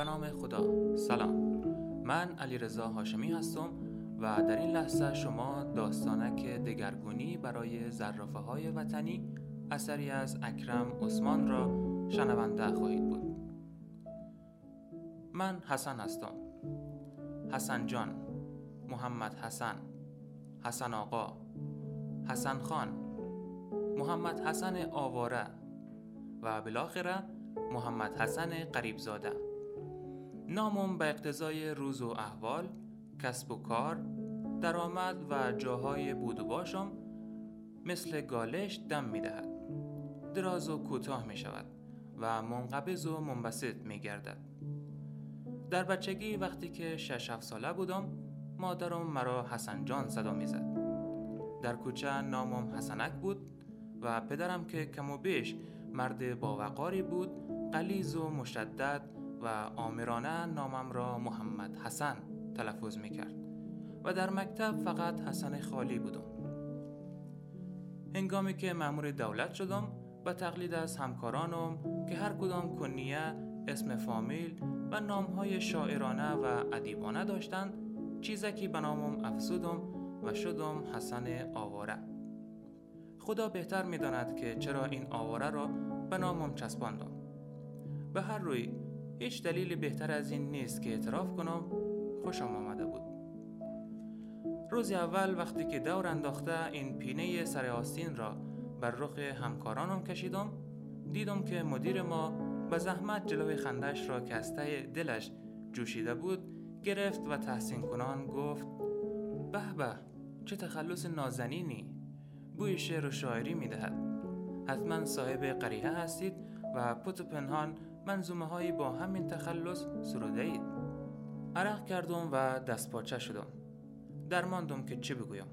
به نام خدا. سلام. من علی رضا هاشمی هستم و در این لحظه شما داستانک دگرگونی برای زرافه های وطنی اثری از اکرم عثمان را شنونده خواهید بود. من حسن هستم. حسن جان محمد حسن حسن آقا حسن خان محمد حسن آواره و بالاخره محمد حسن قریبزاده. نامم به اقتضای روز و احوال کسب و کار درآمد و جاهای بود و باشم مثل گالش دم می دهد دراز و کوتاه می شود و منقبض و منبسط می گردد در بچگی وقتی که شش هفت ساله بودم مادرم مرا حسن جان صدا می زد در کوچه نامم حسنک بود و پدرم که کم و بیش مرد باوقاری بود قلیز و مشدد و آمرانه نامم را محمد حسن تلفظ می کرد و در مکتب فقط حسن خالی بودم. هنگامی که مأمور دولت شدم و تقلید از همکارانم که هر کدام کنیه اسم فامیل و نامهای شاعرانه و ادیبانه داشتند چیزکی به نامم افزودم و شدم حسن آواره. خدا بهتر می‌داند که چرا این آواره را به نامم چسباندم. به هر روی هیچ دلیل بهتر از این نیست که اعتراف کنم خوشم آمده بود. روز اول وقتی که دور انداخته این پینه سر آستین را بر رخ همکارانم کشیدم دیدم که مدیر ما به زحمت جلوی خندش را که از دلش جوشیده بود گرفت و تحسین کنان گفت به به چه تخلص نازنینی! بوی شعر و شاعری می دهد حتما صاحب قریه هستید و و پنهان منظومه هایی با همین تخلص سروده اید عرق کردم و دست پاچه شدم درماندم که چه بگویم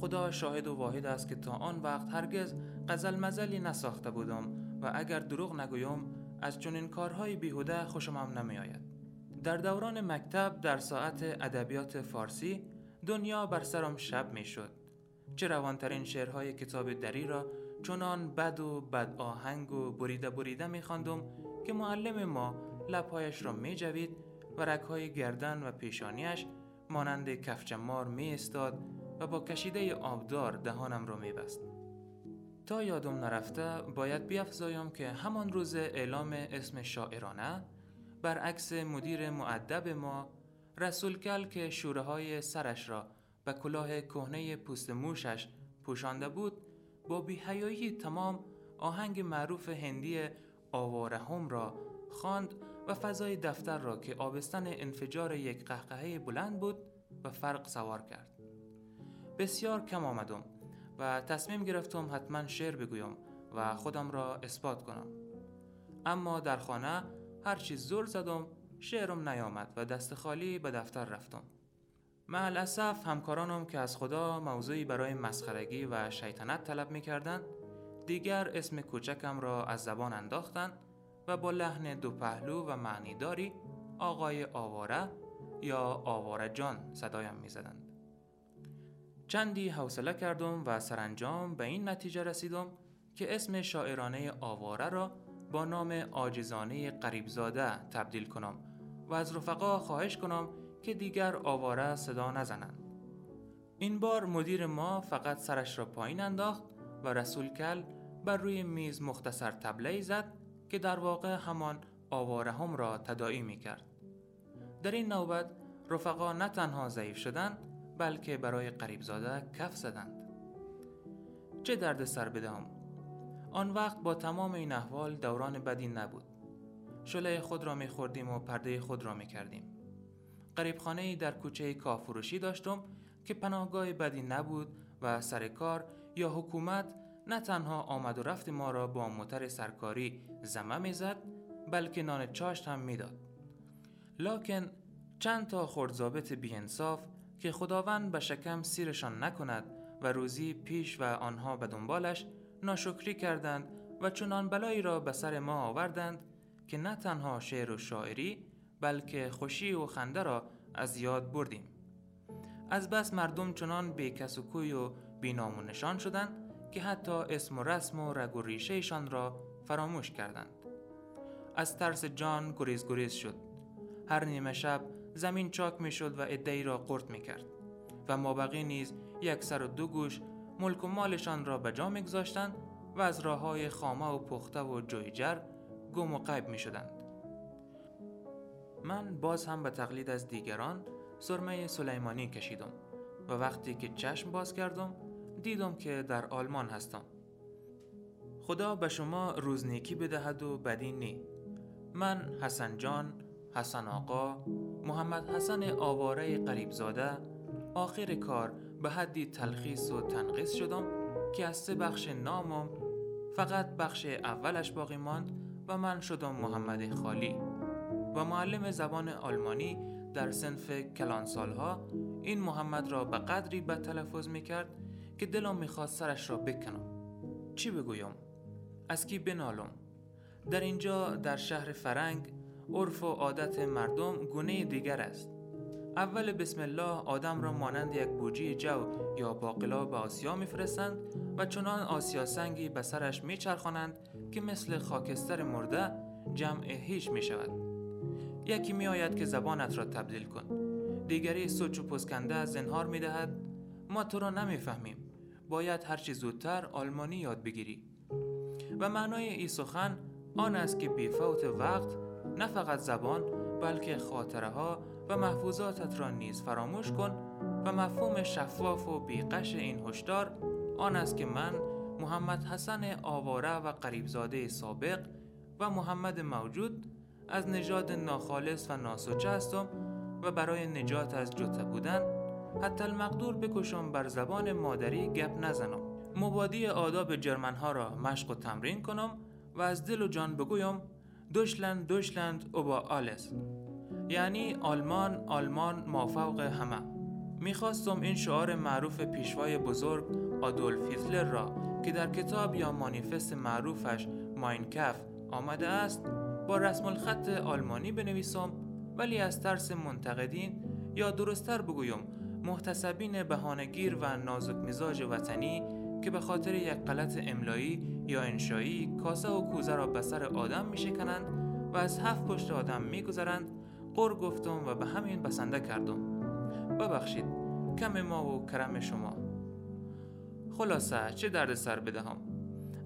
خدا شاهد و واحد است که تا آن وقت هرگز غزل مزلی نساخته بودم و اگر دروغ نگویم از چنین کارهای بیهوده خوشم هم نمی آید. در دوران مکتب در ساعت ادبیات فارسی دنیا بر سرم شب می شد. چه روانترین شعرهای کتاب دری را چنان بد و بد آهنگ و بریده بریده می خاندم که معلم ما لبهایش را می جوید و رکهای گردن و پیشانیش مانند کفچمار می استاد و با کشیده آبدار دهانم را می بست. تا یادم نرفته باید بیافزایم که همان روز اعلام اسم شاعرانه برعکس مدیر معدب ما رسول کل که شوره های سرش را به کلاه کهنه پوست موشش پوشانده بود با بیهیایی تمام آهنگ معروف هندی آوارهم را خواند و فضای دفتر را که آبستن انفجار یک قهقهه بلند بود و فرق سوار کرد. بسیار کم آمدم و تصمیم گرفتم حتما شعر بگویم و خودم را اثبات کنم. اما در خانه هرچی زور زدم شعرم نیامد و دست خالی به دفتر رفتم. مع همکارانم که از خدا موضوعی برای مسخرگی و شیطنت طلب می‌کردند دیگر اسم کوچکم را از زبان انداختند و با لحن دو پهلو و معنیداری آقای آواره یا آواره جان صدایم می‌زدند. چندی حوصله کردم و سرانجام به این نتیجه رسیدم که اسم شاعرانه آواره را با نام آجزانه قریبزاده تبدیل کنم و از رفقا خواهش کنم که دیگر آواره صدا نزنند. این بار مدیر ما فقط سرش را پایین انداخت و رسول کل بر روی میز مختصر تبله زد که در واقع همان آواره هم را تدائی می کرد. در این نوبت رفقا نه تنها ضعیف شدند بلکه برای قریب زاده کف زدند. چه درد سر بدهم؟ آن وقت با تمام این احوال دوران بدی نبود. شله خود را می خوردیم و پرده خود را می کردیم. قریبخانه در کوچه کافروشی داشتم که پناهگاه بدی نبود و سر کار یا حکومت نه تنها آمد و رفت ما را با موتر سرکاری زمه می‌زد بلکه نان چاشت هم می‌داد. لکن چند تا خردزابط بیانصاف که خداوند به شکم سیرشان نکند و روزی پیش و آنها به دنبالش ناشکری کردند و چنان بلایی را به سر ما آوردند که نه تنها شعر و شاعری بلکه خوشی و خنده را از یاد بردیم. از بس مردم چنان بیکس و کوی و بینام و نشان شدند که حتی اسم و رسم و رگ و ریشهشان را فراموش کردند. از ترس جان گریز گریز شد. هر نیمه شب زمین چاک می شد و ادهی را قرد می کرد و مابقی نیز یک سر و دو گوش ملک و مالشان را به جا میگذاشتند و از راه های خامه و پخته و جویجر گم و قیب می شدند. من باز هم به تقلید از دیگران سرمه سلیمانی کشیدم و وقتی که چشم باز کردم دیدم که در آلمان هستم. خدا به شما روزنیکی بدهد و بدی نی. من حسن جان، حسن آقا، محمد حسن آواره قریبزاده آخر کار به حدی تلخیص و تنقیص شدم که از سه بخش نامم فقط بخش اولش باقی ماند و من شدم محمد خالی و معلم زبان آلمانی در سنف کلان سالها این محمد را به قدری بد تلفظ می کرد که دلم می‌خواست سرش را بکنم چی بگویم؟ از کی بنالم؟ در اینجا در شهر فرنگ عرف و عادت مردم گونه دیگر است اول بسم الله آدم را مانند یک بوجی جو یا باقلا به آسیا میفرستند و چنان آسیا سنگی به سرش میچرخانند که مثل خاکستر مرده جمع هیچ می شود. یکی می آید که زبانت را تبدیل کن. دیگری سوچ و پسکنده زنهار می دهد. ما تو را نمی‌فهمیم. باید هرچی زودتر آلمانی یاد بگیری. و معنای ای سخن آن است که بیفوت وقت نه فقط زبان بلکه خاطره ها و محفوظاتت را نیز فراموش کن و مفهوم شفاف و بیقش این هشدار آن است که من محمد حسن آواره و قریبزاده سابق و محمد موجود از نژاد ناخالص و ناسوچه هستم و برای نجات از جته بودن حتی المقدور بکشم بر زبان مادری گپ نزنم. مبادی آداب جرمن ها را مشق و تمرین کنم و از دل و جان بگویم دوشلند دوشلند اوبا آلس. یعنی آلمان آلمان مافوق همه. می‌خواستم این شعار معروف پیشوای بزرگ آدولف هیتلر را که در کتاب یا مانیفست معروفش ماینکف آمده است با رسم الخط آلمانی بنویسم ولی از ترس منتقدین یا درستتر بگویم محتسبین بهانگیر و نازک مزاج وطنی که به خاطر یک غلط املایی یا انشایی کاسه و کوزه را به سر آدم می شکنند و از هفت پشت آدم می گذارند قر گفتم و به همین بسنده کردم. ببخشید کم ما و کرم شما. خلاصه چه درد سر بدهم؟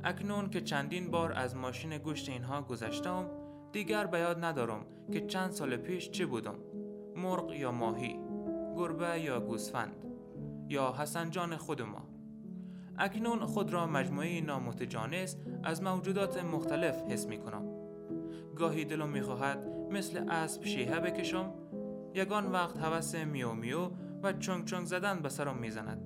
اکنون که چندین بار از ماشین گوشت اینها گذشتم دیگر به یاد ندارم که چند سال پیش چه بودم. مرغ یا ماهی گربه یا گوسفند یا حسن جان خود ما اکنون خود را مجموعه نامتجانس از موجودات مختلف حس می کنم. گاهی دلم می‌خواهد مثل اسب شیهه بکشم. یگان وقت هوس میو میو و چنگ چنگ زدن به سرم می‌زند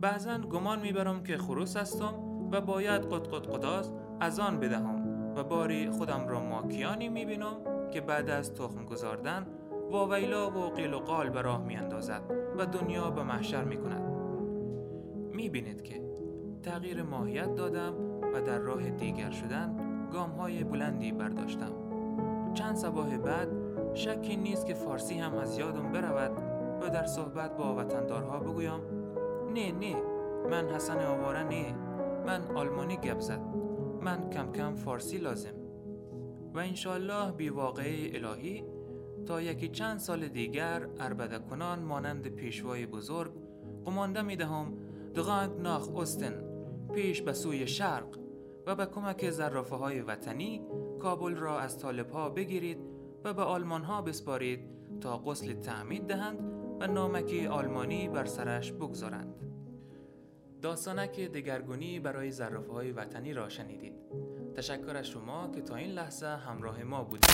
بعضا گمان می‌برم که خروس هستم و باید قد قد قداز از آن بدهم. باری خودم را ماکیانی می‌بینم که بعد از تخم گذاردن واویلا و قیل و قال به راه میاندازد و دنیا به محشر می‌کند. می‌بینید که تغییر ماهیت دادم و در راه دیگر شدن گام های بلندی برداشتم. چند سباه بعد شکی نیست که فارسی هم از یادم برود و در صحبت با وطندارها بگویم نه نه من حسن آواره نه من آلمانی گپ من کم کم فارسی لازم و انشالله بی واقعه الهی تا یکی چند سال دیگر اربده کنان مانند پیشوای بزرگ قمانده می دهم دغانگ ناخ استن پیش به سوی شرق و به کمک زرافه های وطنی کابل را از طالب ها بگیرید و به آلمان ها بسپارید تا قسل تعمید دهند و نامکی آلمانی بر سرش بگذارند. داستانک دگرگونی برای زرافه های وطنی را شنیدید. تشکر از شما که تا این لحظه همراه ما بودید.